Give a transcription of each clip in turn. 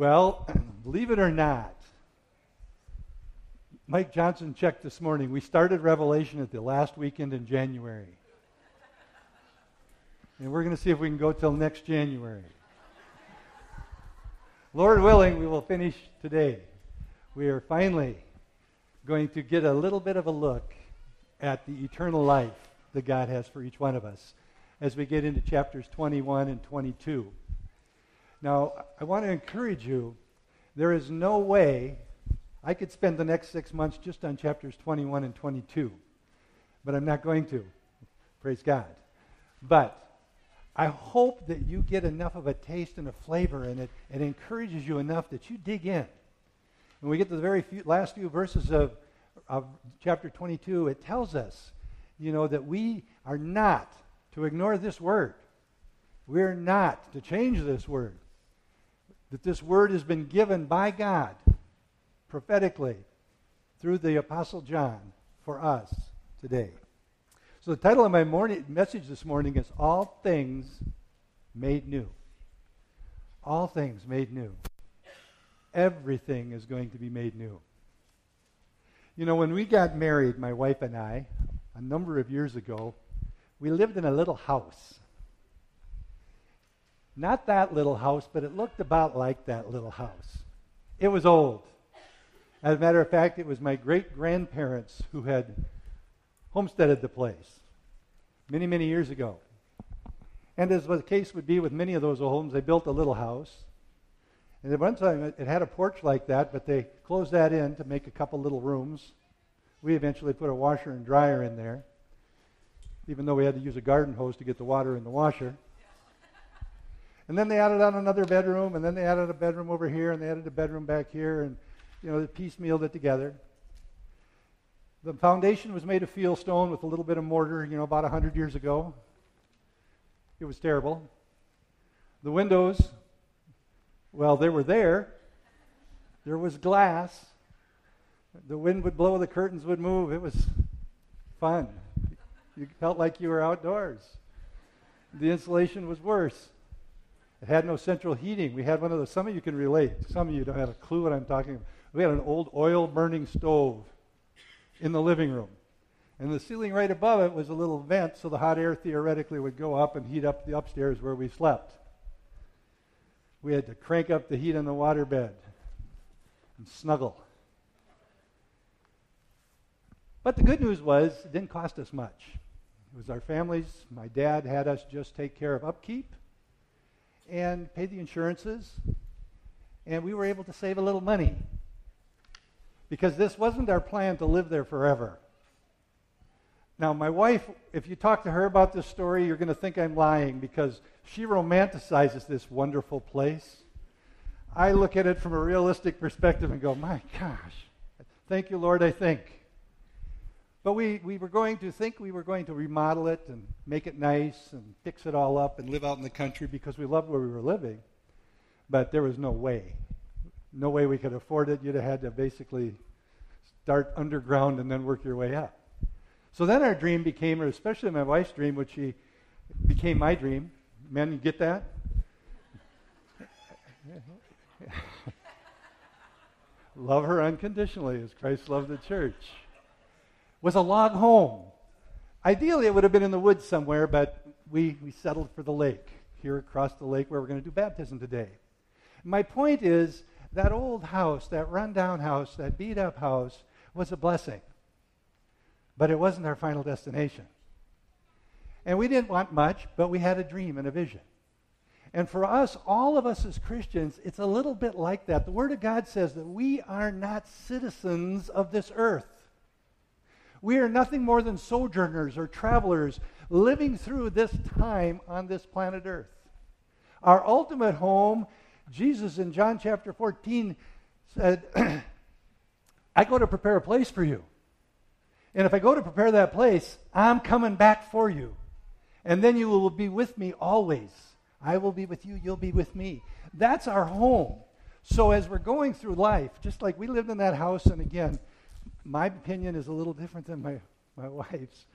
Well, believe it or not, Mike Johnson checked this morning. We started Revelation at the last weekend in January. And we're going to see if we can go till next January. Lord willing, we will finish today. We are finally going to get a little bit of a look at the eternal life that God has for each one of us as we get into chapters 21 and 22. Now, I want to encourage you there is no way I could spend the next six months just on chapters 21 and 22, but I'm not going to. Praise God. But I hope that you get enough of a taste and a flavor and it, it encourages you enough that you dig in. When we get to the very few, last few verses of, of chapter 22, it tells us, you know, that we are not to ignore this word. We're not to change this word. That this word has been given by God prophetically through the Apostle John for us today. So the title of my morning message this morning is All Things Made New. All things made new. Everything is going to be made new. You know, when we got married, my wife and I, a number of years ago, we lived in a little house. Not that little house, but it looked about like that little house. It was old. As a matter of fact, it was my great grandparents who had homesteaded the place many, many years ago. And as the case would be with many of those old homes, they built a little house. And at one time, it had a porch like that, but they closed that in to make a couple little rooms. We eventually put a washer and dryer in there, even though we had to use a garden hose to get the water in the washer. And then they added on another bedroom, and then they added a bedroom over here, and they added a bedroom back here, and you know, they piecemealed it together. The foundation was made of field stone with a little bit of mortar, you know, about 100 years ago. It was terrible. The windows, well, they were there. There was glass. The wind would blow, the curtains would move. It was fun. You felt like you were outdoors. The insulation was worse. It had no central heating. We had one of those. Some of you can relate. Some of you don't have a clue what I'm talking about. We had an old oil burning stove in the living room. And the ceiling right above it was a little vent so the hot air theoretically would go up and heat up the upstairs where we slept. We had to crank up the heat in the waterbed and snuggle. But the good news was it didn't cost us much. It was our families. My dad had us just take care of upkeep and paid the insurances. And we were able to save a little money because this wasn't our plan to live there forever. Now, my wife, if you talk to her about this story, you're going to think I'm lying because she romanticizes this wonderful place. I look at it from a realistic perspective and go, my gosh, thank you, Lord, I think. But we, we were going to think we were going to remodel it and make it nice and fix it all up and live out in the country because we loved where we were living. But there was no way no way we could afford it. You'd have had to basically start underground and then work your way up. So then our dream became, or especially my wife's dream, which she became my dream. Men, you get that? Love her unconditionally as Christ loved the church. Was a log home. Ideally, it would have been in the woods somewhere, but we, we settled for the lake, here across the lake where we're going to do baptism today. My point is, that old house, that rundown house, that beat up house was a blessing. But it wasn't our final destination. And we didn't want much, but we had a dream and a vision. And for us, all of us as Christians, it's a little bit like that. The Word of God says that we are not citizens of this earth. We are nothing more than sojourners or travelers living through this time on this planet Earth. Our ultimate home Jesus in John chapter 14 said, I go to prepare a place for you. And if I go to prepare that place, I'm coming back for you. And then you will be with me always. I will be with you, you'll be with me. That's our home. So as we're going through life, just like we lived in that house, and again, my opinion is a little different than my, my wife's.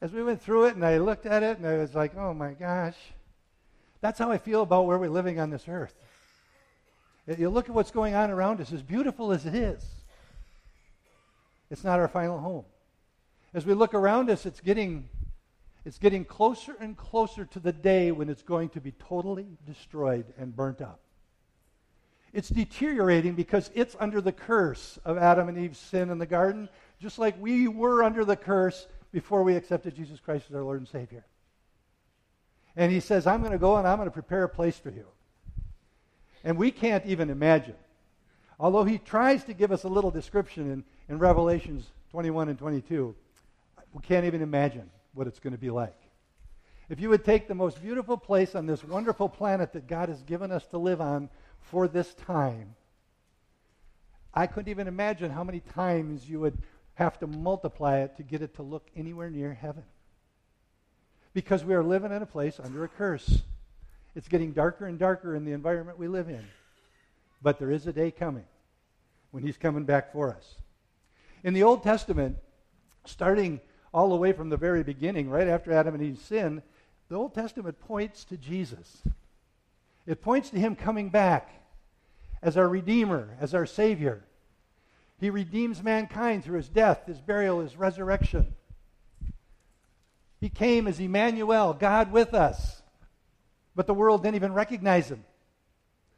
As we went through it and I looked at it and I was like, oh my gosh, that's how I feel about where we're living on this earth. You look at what's going on around us, as beautiful as it is, it's not our final home. As we look around us, it's getting, it's getting closer and closer to the day when it's going to be totally destroyed and burnt up. It's deteriorating because it's under the curse of Adam and Eve's sin in the garden, just like we were under the curse before we accepted Jesus Christ as our Lord and Savior. And he says, I'm going to go and I'm going to prepare a place for you. And we can't even imagine. Although he tries to give us a little description in, in Revelations 21 and 22, we can't even imagine what it's going to be like. If you would take the most beautiful place on this wonderful planet that God has given us to live on for this time, I couldn't even imagine how many times you would have to multiply it to get it to look anywhere near heaven. Because we are living in a place under a curse. It's getting darker and darker in the environment we live in. But there is a day coming when He's coming back for us. In the Old Testament, starting all the way from the very beginning, right after Adam and Eve sinned, the Old Testament points to Jesus. It points to him coming back as our Redeemer, as our Savior. He redeems mankind through his death, his burial, his resurrection. He came as Emmanuel, God with us. But the world didn't even recognize him.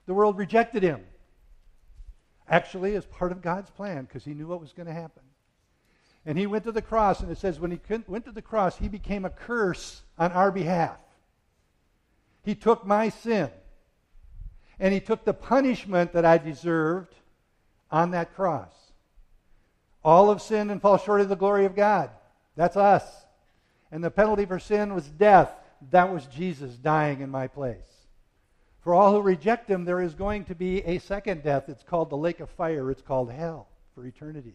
The world rejected him. Actually, as part of God's plan, because he knew what was going to happen. And he went to the cross, and it says when he went to the cross, he became a curse on our behalf. He took my sin, and he took the punishment that I deserved on that cross. All have sinned and fall short of the glory of God. That's us. And the penalty for sin was death. That was Jesus dying in my place. For all who reject him, there is going to be a second death. It's called the lake of fire, it's called hell for eternity.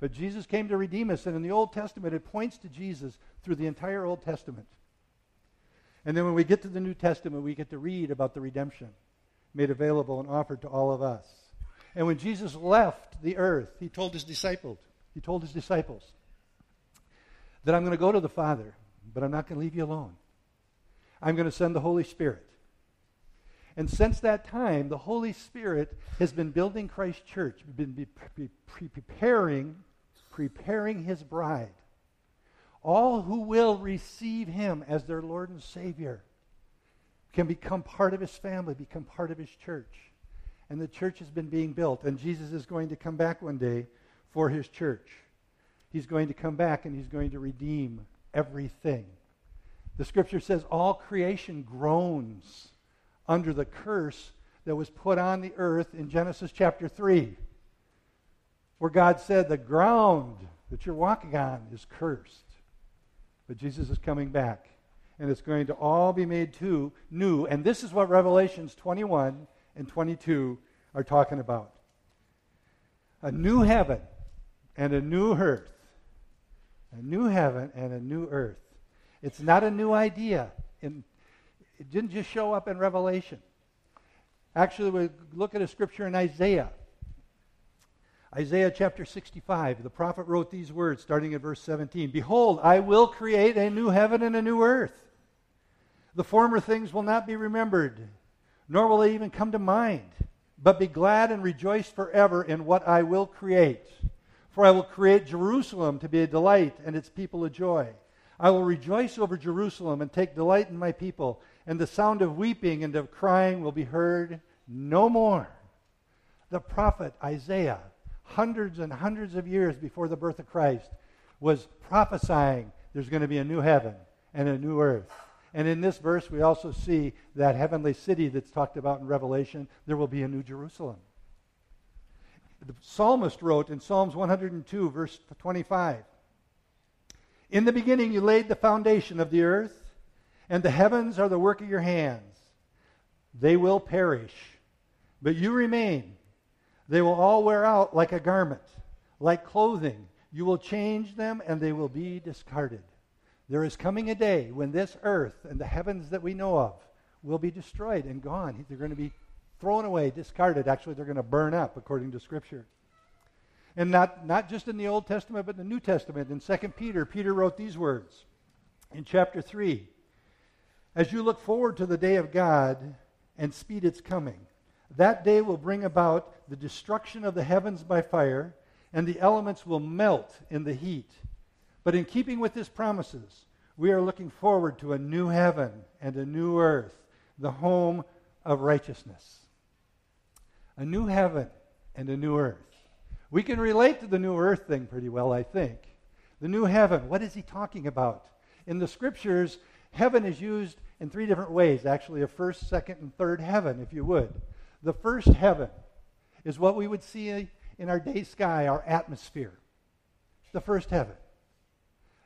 But Jesus came to redeem us, and in the Old Testament, it points to Jesus through the entire Old Testament. And then when we get to the New Testament, we get to read about the redemption made available and offered to all of us. And when Jesus left the earth, he told his disciples, he told his disciples that I'm going to go to the Father, but I'm not going to leave you alone. I'm going to send the Holy Spirit. And since that time, the Holy Spirit has been building Christ Church, been preparing preparing his bride. All who will receive him as their Lord and Savior can become part of his family, become part of his church. And the church has been being built, and Jesus is going to come back one day for his church. He's going to come back and he's going to redeem everything. The scripture says all creation groans under the curse that was put on the earth in Genesis chapter 3 where God said, The ground that you're walking on is cursed. But Jesus is coming back, and it's going to all be made too new. And this is what Revelations 21 and 22 are talking about a new heaven and a new earth. A new heaven and a new earth. It's not a new idea. it didn't just show up in Revelation. Actually, we look at a scripture in Isaiah Isaiah chapter 65, the prophet wrote these words starting at verse 17 Behold, I will create a new heaven and a new earth. The former things will not be remembered, nor will they even come to mind, but be glad and rejoice forever in what I will create. For I will create Jerusalem to be a delight and its people a joy. I will rejoice over Jerusalem and take delight in my people, and the sound of weeping and of crying will be heard no more. The prophet Isaiah hundreds and hundreds of years before the birth of Christ, was prophesying there's going to be a new heaven and a new earth. And in this verse, we also see that heavenly city that's talked about in Revelation, there will be a new Jerusalem. The psalmist wrote in Psalms 102, verse 25 In the beginning, you laid the foundation of the earth, and the heavens are the work of your hands. They will perish, but you remain they will all wear out like a garment, like clothing. You will change them, and they will be discarded. There is coming a day when this earth and the heavens that we know of will be destroyed and gone. They're going to be thrown away, discarded. Actually, they're going to burn up, according to Scripture. And not, not just in the Old Testament, but in the New Testament. In 2 Peter, Peter wrote these words in chapter 3 As you look forward to the day of God and speed its coming, That day will bring about the destruction of the heavens by fire, and the elements will melt in the heat. But in keeping with his promises, we are looking forward to a new heaven and a new earth, the home of righteousness. A new heaven and a new earth. We can relate to the new earth thing pretty well, I think. The new heaven, what is he talking about? In the scriptures, heaven is used in three different ways actually, a first, second, and third heaven, if you would. The first heaven is what we would see in our day sky, our atmosphere. The first heaven.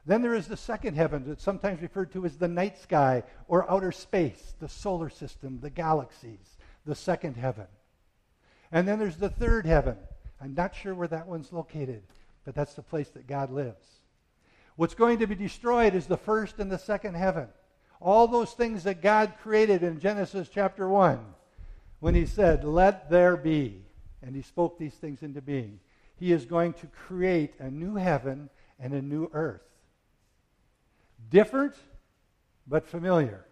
Then there is the second heaven, that's sometimes referred to as the night sky or outer space, the solar system, the galaxies, the second heaven. And then there's the third heaven. I'm not sure where that one's located, but that's the place that God lives. What's going to be destroyed is the first and the second heaven. All those things that God created in Genesis chapter 1 when he said, Let there be, and he spoke these things into being. He is going to create a new heaven and a new earth. Different, but familiar.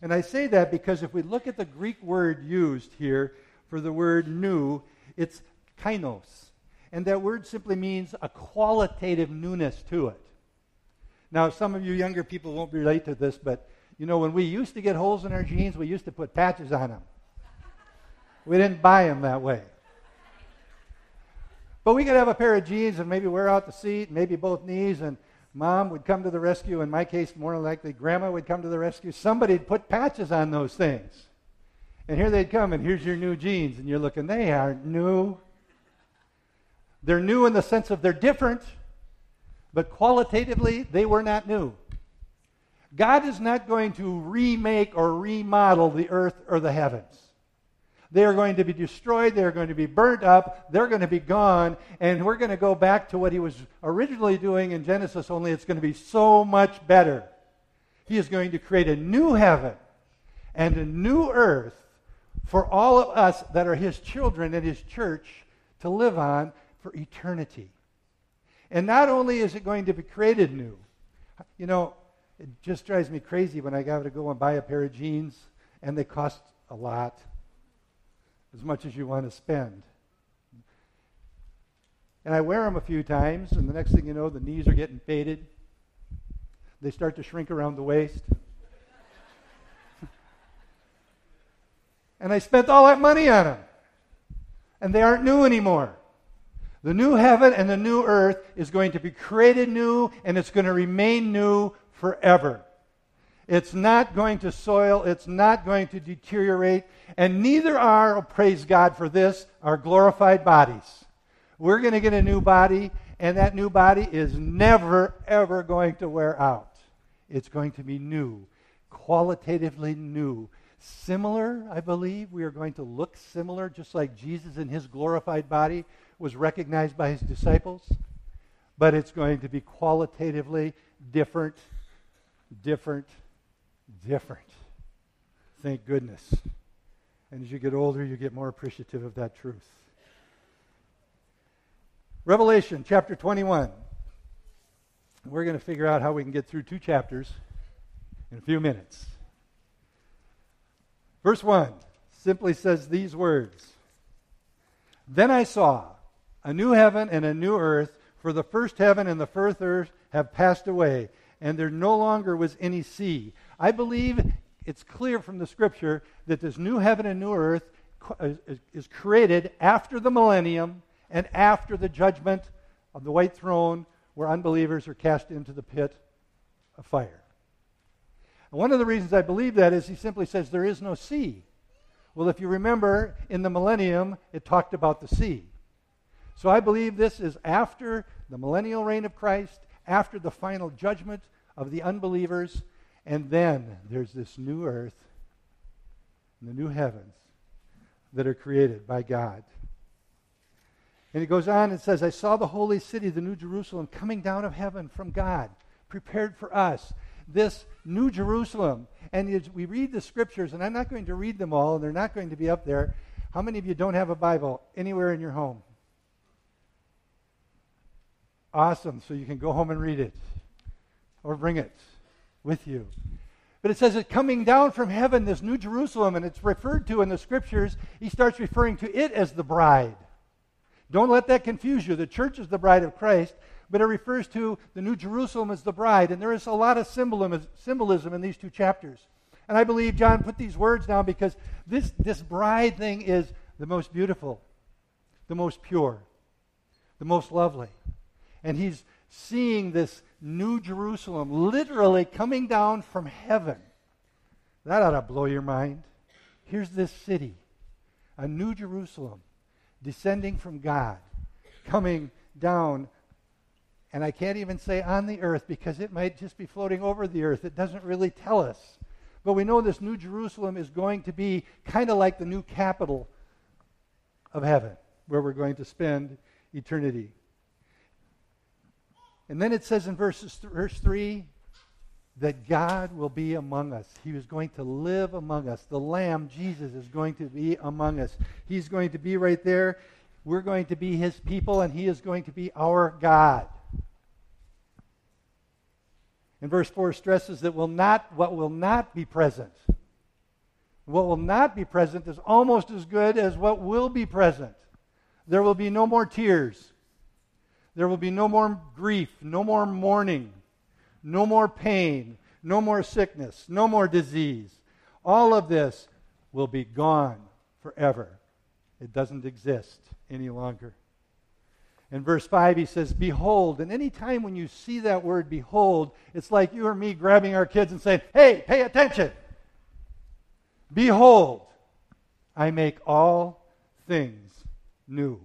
And I say that because if we look at the Greek word used here for the word new, it's kainos. And that word simply means a qualitative newness to it. Now, some of you younger people won't relate to this, but you know, when we used to get holes in our jeans, we used to put patches on them. We didn't buy them that way. But we could have a pair of jeans and maybe wear out the seat, maybe both knees, and mom would come to the rescue. In my case, more likely, grandma would come to the rescue. Somebody'd put patches on those things. And here they'd come, and here's your new jeans. And you're looking, they aren't new. They're new in the sense of they're different, but qualitatively, they were not new. God is not going to remake or remodel the earth or the heavens. They are going to be destroyed. They are going to be burnt up. They're going to be gone. And we're going to go back to what he was originally doing in Genesis, only it's going to be so much better. He is going to create a new heaven and a new earth for all of us that are his children and his church to live on for eternity. And not only is it going to be created new, you know, it just drives me crazy when I got to go and buy a pair of jeans and they cost a lot as much as you want to spend. And I wear them a few times, and the next thing you know, the knees are getting faded. They start to shrink around the waist. and I spent all that money on them. And they aren't new anymore. The new heaven and the new earth is going to be created new, and it's going to remain new forever. It's not going to soil, it's not going to deteriorate, and neither are, oh, praise God for this, our glorified bodies. We're going to get a new body, and that new body is never, ever going to wear out. It's going to be new, qualitatively new. Similar, I believe. We are going to look similar, just like Jesus in his glorified body was recognized by his disciples. But it's going to be qualitatively different, different, different. Thank goodness. And as you get older, you get more appreciative of that truth. Revelation chapter 21. We're going to figure out how we can get through two chapters in a few minutes. Verse 1 simply says these words Then I saw a new heaven and a new earth, for the first heaven and the first earth have passed away, and there no longer was any sea. I believe it's clear from the scripture that this new heaven and new earth uh, is created after the millennium and after the judgment of the white throne where unbelievers are cast into the pit of fire. And one of the reasons I believe that is he simply says there is no sea. Well, if you remember, in the millennium, it talked about the sea. So I believe this is after the millennial reign of Christ, after the final judgment of the unbelievers, and then there's this new earth and the new heavens that are created by God. And it goes on and says, I saw the holy city, the new Jerusalem, coming down of heaven from God, prepared for us. This new Jerusalem. And we read the scriptures, and I'm not going to read them all, and they're not going to be up there. How many of you don't have a Bible anywhere in your home? Awesome. So you can go home and read it or bring it with you. But it says that coming down from heaven, this new Jerusalem, and it's referred to in the scriptures. He starts referring to it as the bride. Don't let that confuse you. The church is the bride of Christ, but it refers to the new Jerusalem as the bride. And there is a lot of symbolism in these two chapters. And I believe John put these words down because this, this bride thing is the most beautiful, the most pure, the most lovely. And he's seeing this new Jerusalem literally coming down from heaven. That ought to blow your mind. Here's this city, a new Jerusalem, descending from God, coming down. And I can't even say on the earth because it might just be floating over the earth. It doesn't really tell us. But we know this New Jerusalem is going to be kind of like the new capital of heaven, where we're going to spend eternity. And then it says in verses, verse 3 that God will be among us. He is going to live among us. The Lamb, Jesus, is going to be among us. He's going to be right there. We're going to be his people, and he is going to be our God. And verse 4 stresses that will not, what will not be present. What will not be present is almost as good as what will be present. There will be no more tears. There will be no more grief, no more mourning, no more pain, no more sickness, no more disease. All of this will be gone forever. It doesn't exist any longer. In verse 5, he says, Behold. And any time when you see that word behold, it's like you or me grabbing our kids and saying, Hey, pay attention. Behold, I make all things new.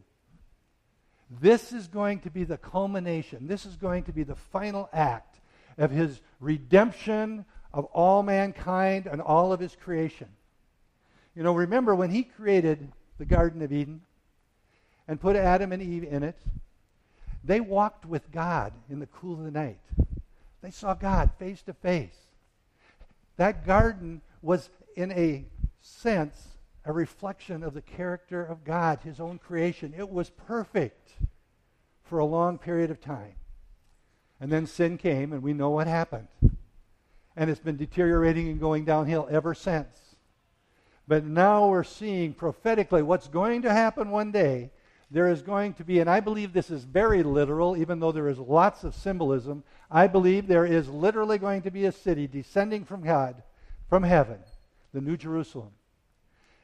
This is going to be the culmination. This is going to be the final act of his redemption of all mankind and all of his creation. You know, remember when he created the Garden of Eden and put Adam and Eve in it, they walked with God in the cool of the night. They saw God face to face. That garden was, in a sense, a reflection of the character of God, his own creation. It was perfect for a long period of time. And then sin came, and we know what happened. And it's been deteriorating and going downhill ever since. But now we're seeing prophetically what's going to happen one day. There is going to be, and I believe this is very literal, even though there is lots of symbolism. I believe there is literally going to be a city descending from God, from heaven, the New Jerusalem.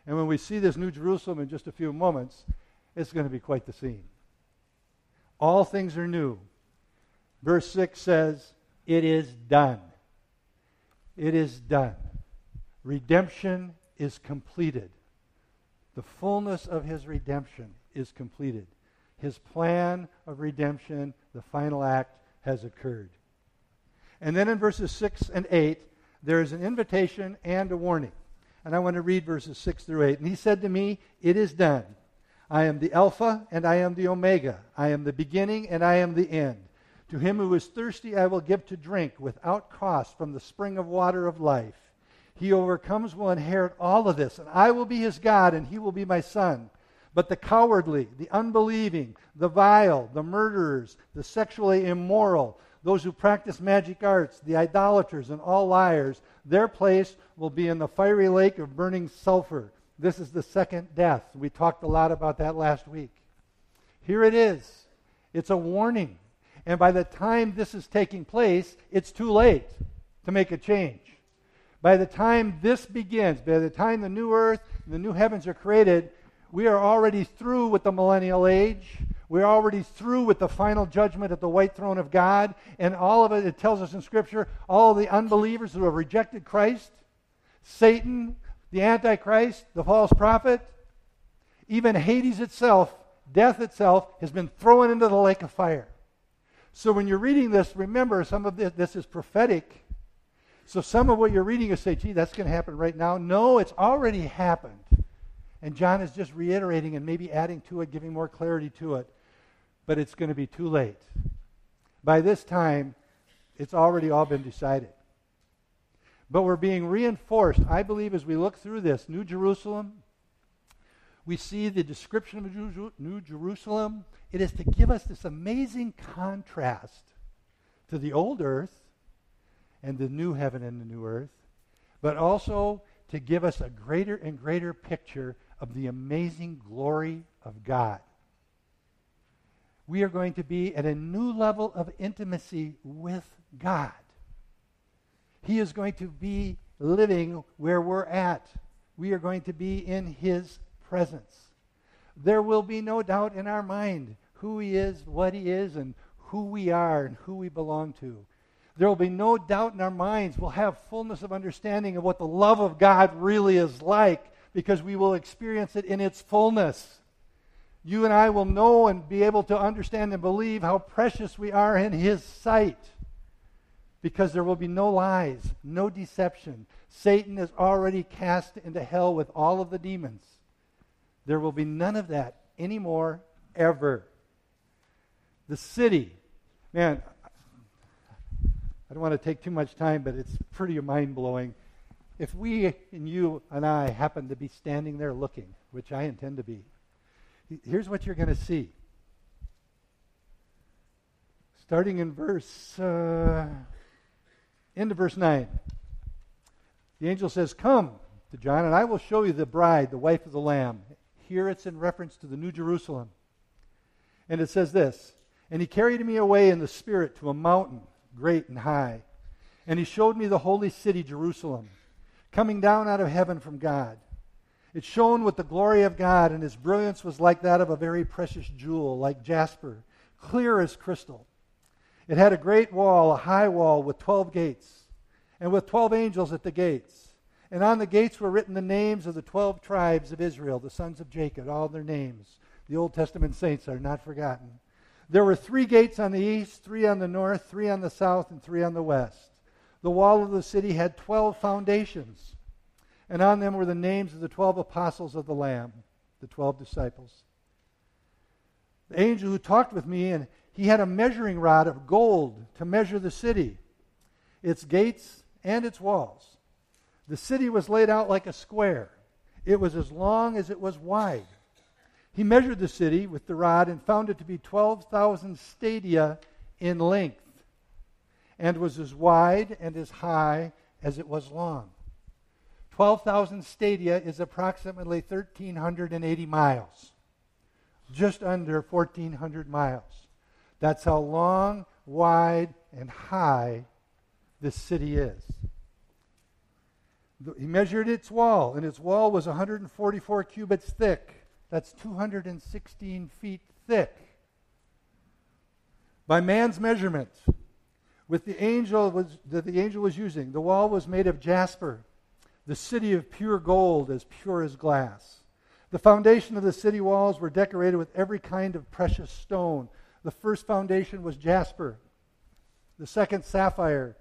And when we see this New Jerusalem in just a few moments, it's going to be quite the scene. All things are new. Verse 6 says, It is done. It is done. Redemption is completed. The fullness of his redemption is completed. His plan of redemption, the final act, has occurred. And then in verses 6 and 8, there is an invitation and a warning. And I want to read verses 6 through 8. And he said to me, It is done. I am the Alpha and I am the Omega. I am the beginning and I am the end. To him who is thirsty, I will give to drink without cost from the spring of water of life. He overcomes will inherit all of this, and I will be his God, and he will be my son. But the cowardly, the unbelieving, the vile, the murderers, the sexually immoral, those who practice magic arts, the idolaters, and all liars, their place will be in the fiery lake of burning sulfur. This is the second death. We talked a lot about that last week. Here it is. It's a warning. And by the time this is taking place, it's too late to make a change. By the time this begins, by the time the new earth and the new heavens are created, we are already through with the millennial age. We're already through with the final judgment at the white throne of God. And all of it, it tells us in Scripture, all the unbelievers who have rejected Christ, Satan, the Antichrist, the false prophet, even Hades itself, death itself, has been thrown into the lake of fire. So when you're reading this, remember some of this, this is prophetic. So some of what you're reading, you say, gee, that's going to happen right now. No, it's already happened. And John is just reiterating and maybe adding to it, giving more clarity to it but it's going to be too late. By this time, it's already all been decided. But we're being reinforced, I believe, as we look through this. New Jerusalem, we see the description of New Jerusalem. It is to give us this amazing contrast to the old earth and the new heaven and the new earth. but also to give us a greater and greater picture of the amazing glory of God. We are going to be at a new level of intimacy with God. He is going to be living where we're at. We are going to be in His presence. There will be no doubt in our mind who He is, what He is, and who we are and who we belong to. There will be no doubt in our minds. We'll have fullness of understanding of what the love of God really is like because we will experience it in its fullness. You and I will know and be able to understand and believe how precious we are in His sight because there will be no lies, no deception. Satan is already cast into hell with all of the demons. There will be none of that anymore, ever. The city, man, I don't want to take too much time, but it's pretty mind blowing. If we and you and I happen to be standing there looking, which I intend to be, here's what you're going to see. Starting in verse, uh, end of verse 9. The angel says, Come to John, and I will show you the bride, the wife of the Lamb. Here it's in reference to the New Jerusalem. And it says this And he carried me away in the Spirit to a mountain, great and high. And he showed me the holy city, Jerusalem, coming down out of heaven from God. It shone with the glory of God, and its brilliance was like that of a very precious jewel, like jasper, clear as crystal. It had a great wall, a high wall with twelve gates, and with twelve angels at the gates. And on the gates were written the names of the twelve tribes of Israel, the sons of Jacob, all their names. The Old Testament saints are not forgotten. There were three gates on the east, three on the north, three on the south, and three on the west. The wall of the city had twelve foundations, and on them were the names of the twelve apostles of the Lamb, the twelve disciples. The angel who talked with me, and he had a measuring rod of gold to measure the city, its gates and its walls. The city was laid out like a square. It was as long as it was wide. He measured the city with the rod and found it to be 12,000 stadia in length and was as wide and as high as it was long. 12,000 stadia is approximately 1,380 miles, just under 1,400 miles. That's how long, wide, and high this city is. He measured its wall, and its wall was 144 cubits thick. That's 216 feet thick. By man's measurement, with the angel was, that the angel was using, the wall was made of jasper, the city of pure gold, as pure as glass. The foundation of the city walls were decorated with every kind of precious stone. The first foundation was jasper, the second, sapphire,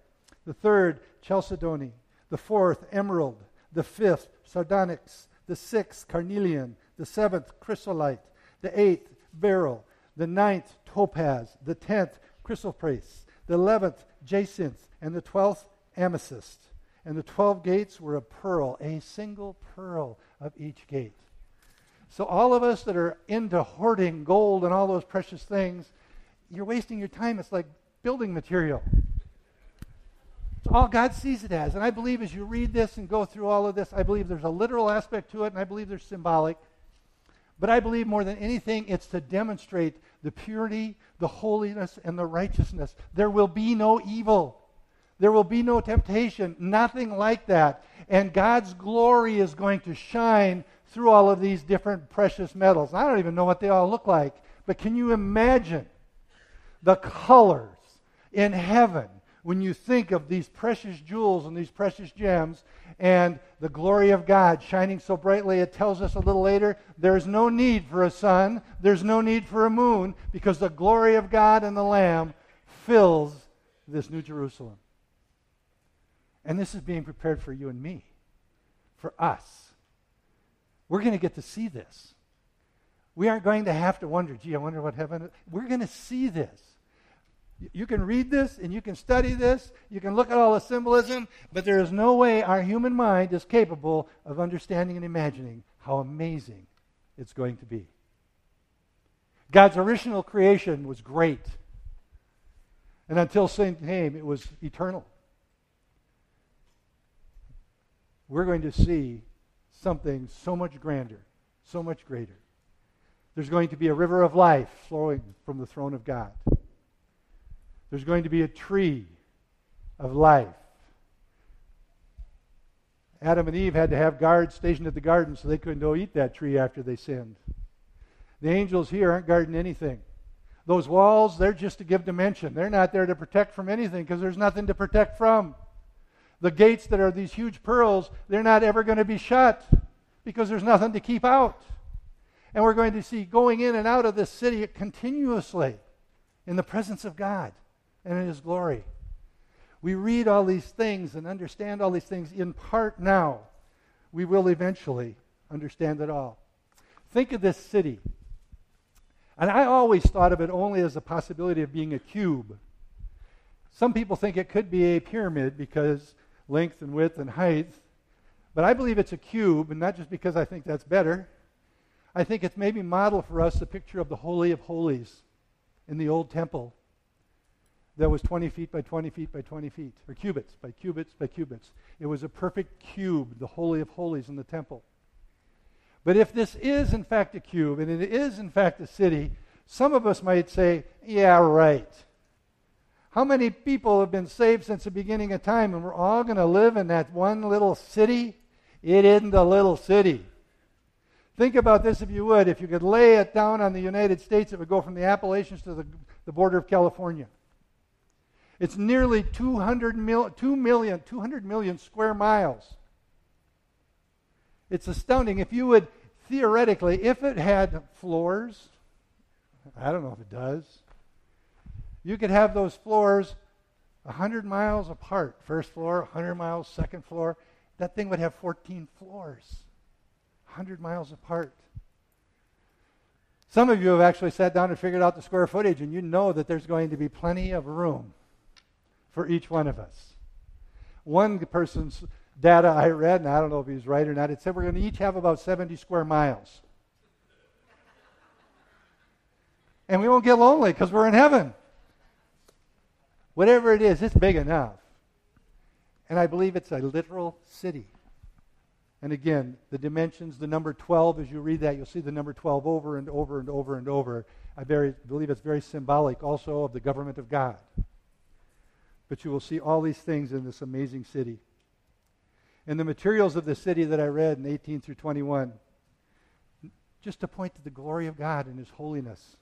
the third, chalcedony, the fourth, emerald, the fifth, sardonyx, the sixth, carnelian, the seventh, chrysolite, the eighth, beryl, the ninth, topaz, the tenth, chrysoprase, the eleventh, jacinth, and the twelfth, amethyst. And the twelve gates were a pearl, a single pearl of each gate. So, all of us that are into hoarding gold and all those precious things, you're wasting your time. It's like building material. It's all God sees it as. And I believe as you read this and go through all of this, I believe there's a literal aspect to it, and I believe there's symbolic. But I believe more than anything, it's to demonstrate the purity, the holiness, and the righteousness. There will be no evil. There will be no temptation, nothing like that. And God's glory is going to shine through all of these different precious metals. I don't even know what they all look like, but can you imagine the colors in heaven when you think of these precious jewels and these precious gems and the glory of God shining so brightly, it tells us a little later there's no need for a sun, there's no need for a moon, because the glory of God and the Lamb fills this New Jerusalem. And this is being prepared for you and me, for us. We're going to get to see this. We aren't going to have to wonder, gee, I wonder what heaven is. We're going to see this. You can read this and you can study this, you can look at all the symbolism, but there is no way our human mind is capable of understanding and imagining how amazing it's going to be. God's original creation was great. And until sin came, it was eternal. We're going to see something so much grander, so much greater. There's going to be a river of life flowing from the throne of God. There's going to be a tree of life. Adam and Eve had to have guards stationed at the garden so they couldn't go eat that tree after they sinned. The angels here aren't guarding anything. Those walls, they're just to give dimension. They're not there to protect from anything because there's nothing to protect from. The gates that are these huge pearls, they're not ever going to be shut because there's nothing to keep out. And we're going to see going in and out of this city continuously in the presence of God and in His glory. We read all these things and understand all these things in part now. We will eventually understand it all. Think of this city. And I always thought of it only as a possibility of being a cube. Some people think it could be a pyramid because length and width and height. But I believe it's a cube, and not just because I think that's better. I think it's maybe model for us a picture of the Holy of Holies in the old temple that was 20 feet by 20 feet by 20 feet, or cubits by cubits by cubits. It was a perfect cube, the Holy of Holies in the temple. But if this is in fact a cube, and it is in fact a city, some of us might say, yeah, right. How many people have been saved since the beginning of time, and we're all going to live in that one little city? It isn't a little city. Think about this if you would. If you could lay it down on the United States, it would go from the Appalachians to the, the border of California. It's nearly 200 mil, 2 million, 200 million square miles. It's astounding. If you would, theoretically, if it had floors, I don't know if it does, you could have those floors 100 miles apart. First floor, 100 miles, second floor. That thing would have 14 floors, 100 miles apart. Some of you have actually sat down and figured out the square footage, and you know that there's going to be plenty of room for each one of us. One person's data I read, and I don't know if he's right or not, it said we're going to each have about 70 square miles. And we won't get lonely because we're in heaven. Whatever it is, it's big enough. And I believe it's a literal city. And again, the dimensions, the number 12, as you read that, you'll see the number 12 over and over and over and over. I very, believe it's very symbolic also of the government of God. But you will see all these things in this amazing city. And the materials of the city that I read in 18 through 21, just to point to the glory of God and His holiness.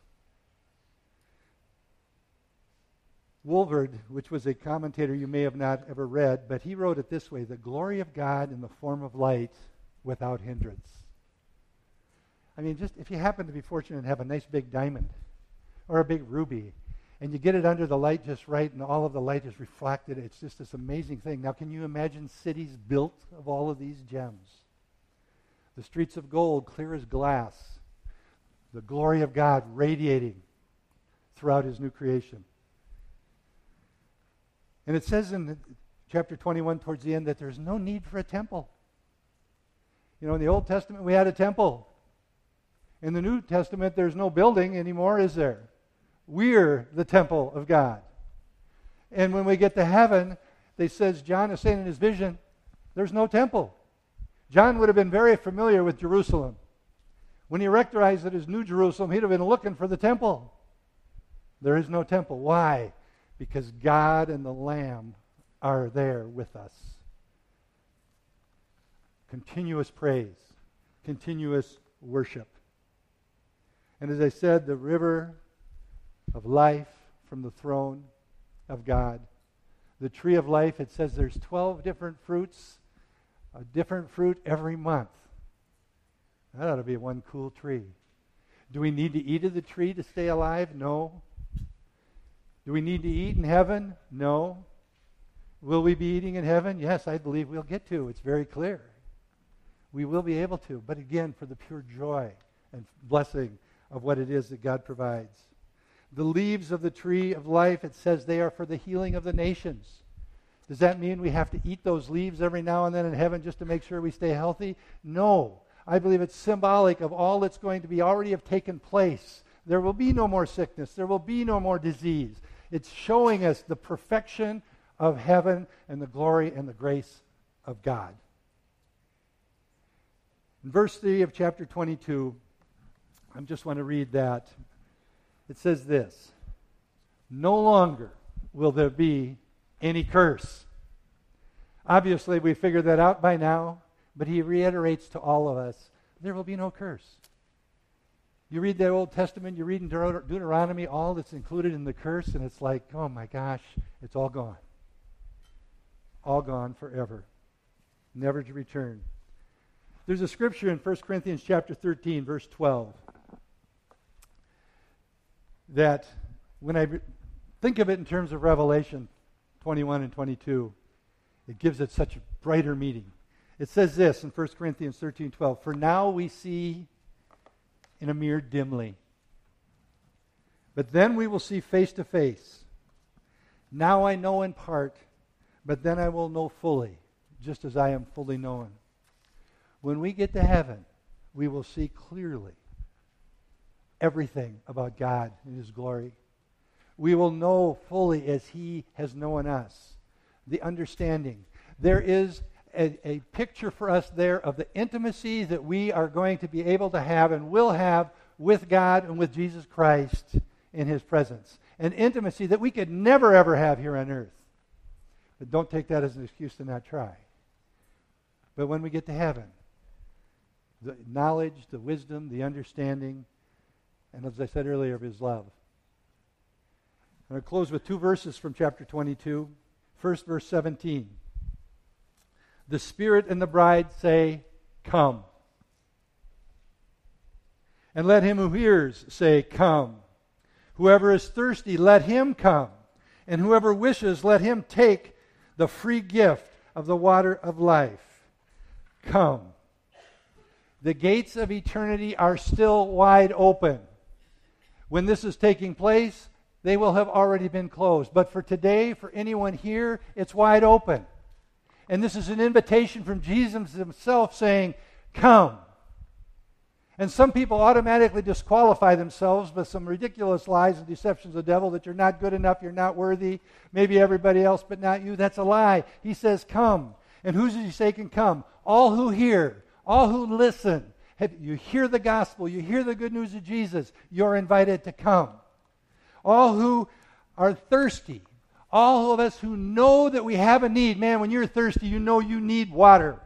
Walvoord, which was a commentator you may have not ever read, but he wrote it this way The glory of God in the form of light without hindrance. I mean, just if you happen to be fortunate and have a nice big diamond or a big ruby, and you get it under the light just right, and all of the light is reflected, it's just this amazing thing. Now, can you imagine cities built of all of these gems? The streets of gold, clear as glass, the glory of God radiating throughout his new creation. And it says in chapter 21 towards the end that there's no need for a temple. You know, in the Old Testament, we had a temple. In the New Testament, there's no building anymore, is there? We're the temple of God. And when we get to heaven, they says John is saying in his vision, there's no temple. John would have been very familiar with Jerusalem. When he rectorized it as New Jerusalem, he'd have been looking for the temple. There is no temple. Why? Because God and the Lamb are there with us. Continuous praise, continuous worship. And as I said, the river of life from the throne of God. The tree of life, it says there's 12 different fruits, a different fruit every month. That ought to be one cool tree. Do we need to eat of the tree to stay alive? No. Do we need to eat in heaven? No. Will we be eating in heaven? Yes, I believe we'll get to. It's very clear. We will be able to, but again, for the pure joy and blessing of what it is that God provides. The leaves of the tree of life, it says they are for the healing of the nations. Does that mean we have to eat those leaves every now and then in heaven just to make sure we stay healthy? No. I believe it's symbolic of all that's going to be already have taken place. There will be no more sickness. There will be no more disease. It's showing us the perfection of heaven and the glory and the grace of God. In verse 3 of chapter 22, I just want to read that. It says this No longer will there be any curse. Obviously, we figured that out by now, but he reiterates to all of us there will be no curse. You read the Old Testament, you read in Deuteronomy all that's included in the curse, and it's like, oh my gosh, it's all gone. All gone forever. Never to return. There's a scripture in 1 Corinthians chapter 13, verse 12, that when I think of it in terms of Revelation 21 and 22, it gives it such a brighter meaning. It says this in 1 Corinthians 13, 12, For now we see in a mirror dimly. But then we will see face to face. Now I know in part, but then I will know fully, just as I am fully known. When we get to heaven, we will see clearly everything about God and His glory. We will know fully as He has known us. The understanding. There is a, a, picture for us there of the intimacy that we are going to be able to have and will have with God and with Jesus Christ in His presence. An intimacy that we could never, ever have here on earth. But don't take that as an excuse to not try. But when we get to heaven, the knowledge, the wisdom, the understanding, and as I said earlier, of His love. I'm going to close with two verses from chapter 22. First, verse 17 the Spirit and the bride say, Come. And let him who hears say, Come. Whoever is thirsty, let him come. And whoever wishes, let him take the free gift of the water of life. Come. The gates of eternity are still wide open. When this is taking place, they will have already been closed. But for today, for anyone here, it's wide open. And this is an invitation from Jesus himself saying, Come. And some people automatically disqualify themselves with some ridiculous lies and deceptions of the devil that you're not good enough, you're not worthy, maybe everybody else but not you. That's a lie. He says, Come. And who does he say can come? All who hear, all who listen. You hear the gospel, you hear the good news of Jesus, you're invited to come. All who are thirsty, all of us who know that we have a need, man, when you're thirsty, you know you need water.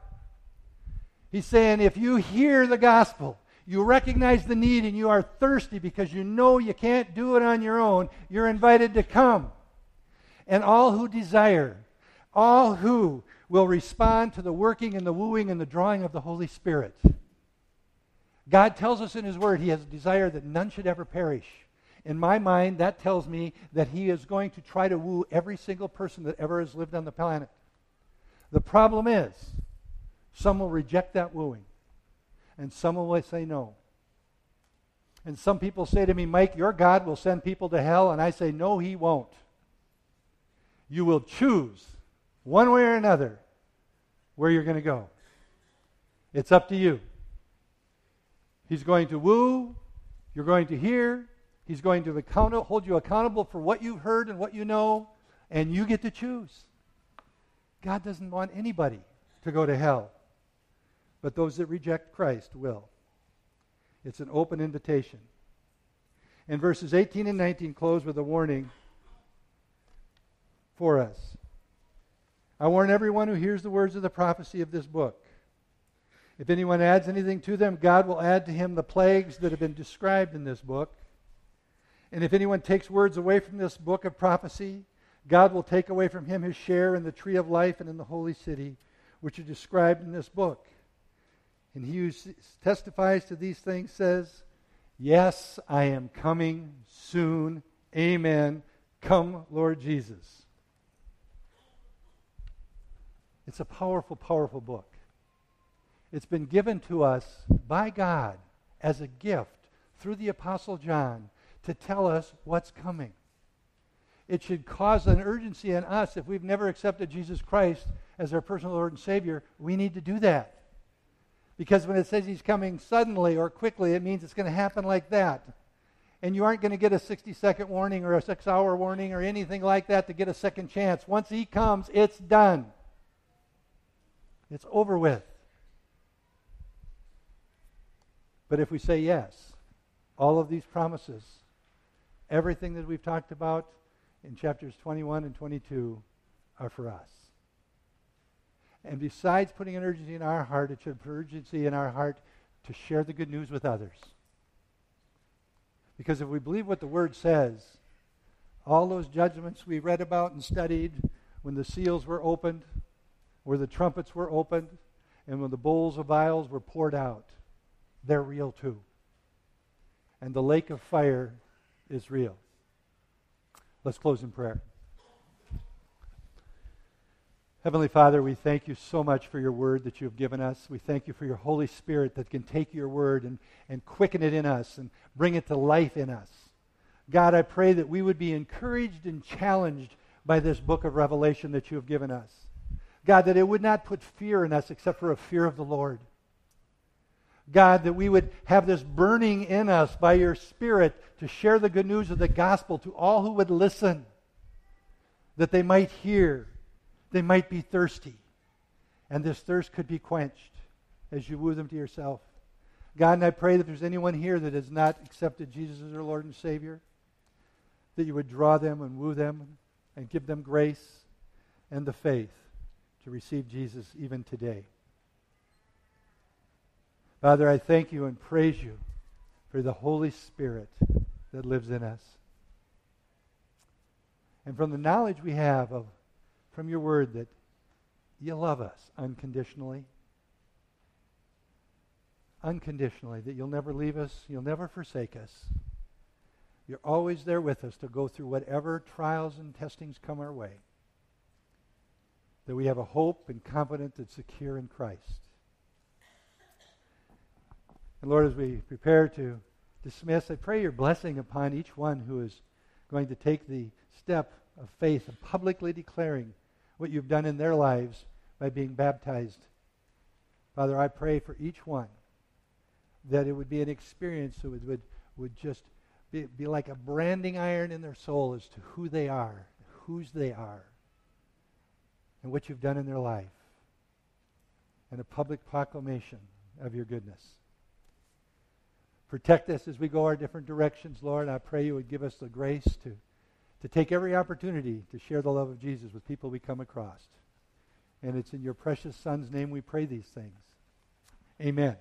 He's saying if you hear the gospel, you recognize the need, and you are thirsty because you know you can't do it on your own, you're invited to come. And all who desire, all who will respond to the working and the wooing and the drawing of the Holy Spirit. God tells us in His Word He has a desire that none should ever perish in my mind, that tells me that he is going to try to woo every single person that ever has lived on the planet. The problem is, some will reject that wooing, and some will say no. And some people say to me, Mike, your God will send people to hell. And I say, no, he won't. You will choose, one way or another, where you're going to go. It's up to you. He's going to woo, you're going to hear, He's going to account- hold you accountable for what you've heard and what you know, and you get to choose. God doesn't want anybody to go to hell, but those that reject Christ will. It's an open invitation. And verses 18 and 19 close with a warning for us. I warn everyone who hears the words of the prophecy of this book. If anyone adds anything to them, God will add to him the plagues that have been described in this book. And if anyone takes words away from this book of prophecy, God will take away from him his share in the tree of life and in the holy city, which are described in this book. And he who testifies to these things says, Yes, I am coming soon. Amen. Come, Lord Jesus. It's a powerful, powerful book. It's been given to us by God as a gift through the Apostle John to tell us what's coming. It should cause an urgency in us if we've never accepted Jesus Christ as our personal Lord and Savior. We need to do that. Because when it says He's coming suddenly or quickly, it means it's going to happen like that. And you aren't going to get a 60 second warning or a six hour warning or anything like that to get a second chance. Once He comes, it's done, it's over with. But if we say yes, all of these promises, everything that we've talked about in chapters 21 and 22 are for us. And besides putting an urgency in our heart, it should put urgency in our heart to share the good news with others. Because if we believe what the Word says, all those judgments we read about and studied when the seals were opened, where the trumpets were opened, and when the bowls of vials were poured out, they're real too. And the lake of fire is real. Let's close in prayer. Heavenly Father, we thank you so much for your word that you have given us. We thank you for your Holy Spirit that can take your word and, and quicken it in us and bring it to life in us. God, I pray that we would be encouraged and challenged by this book of Revelation that you have given us. God, that it would not put fear in us except for a fear of the Lord. God, that we would have this burning in us by your Spirit to share the good news of the gospel to all who would listen, that they might hear they might be thirsty. And this thirst could be quenched as you woo them to yourself. God, and I pray that there's anyone here that has not accepted Jesus as their Lord and Savior, that you would draw them and woo them and give them grace and the faith to receive Jesus even today. Father, I thank you and praise you for the Holy Spirit that lives in us. And from the knowledge we have of from your word that you love us unconditionally. Unconditionally, that you'll never leave us, you'll never forsake us. You're always there with us to go through whatever trials and testings come our way. That we have a hope and confidence that's secure in Christ. And Lord, as we prepare to dismiss, I pray your blessing upon each one who is going to take the step of faith of publicly declaring what you've done in their lives by being baptized. Father, I pray for each one that it would be an experience that would, would, would just be, be like a branding iron in their soul as to who they are, whose they are, and what you've done in their life, and a public proclamation of your goodness. Protect us as we go our different directions, Lord. I pray you would give us the grace to to take every opportunity to share the love of Jesus with people we come across. And it's in your precious Son's name we pray these things. Amen.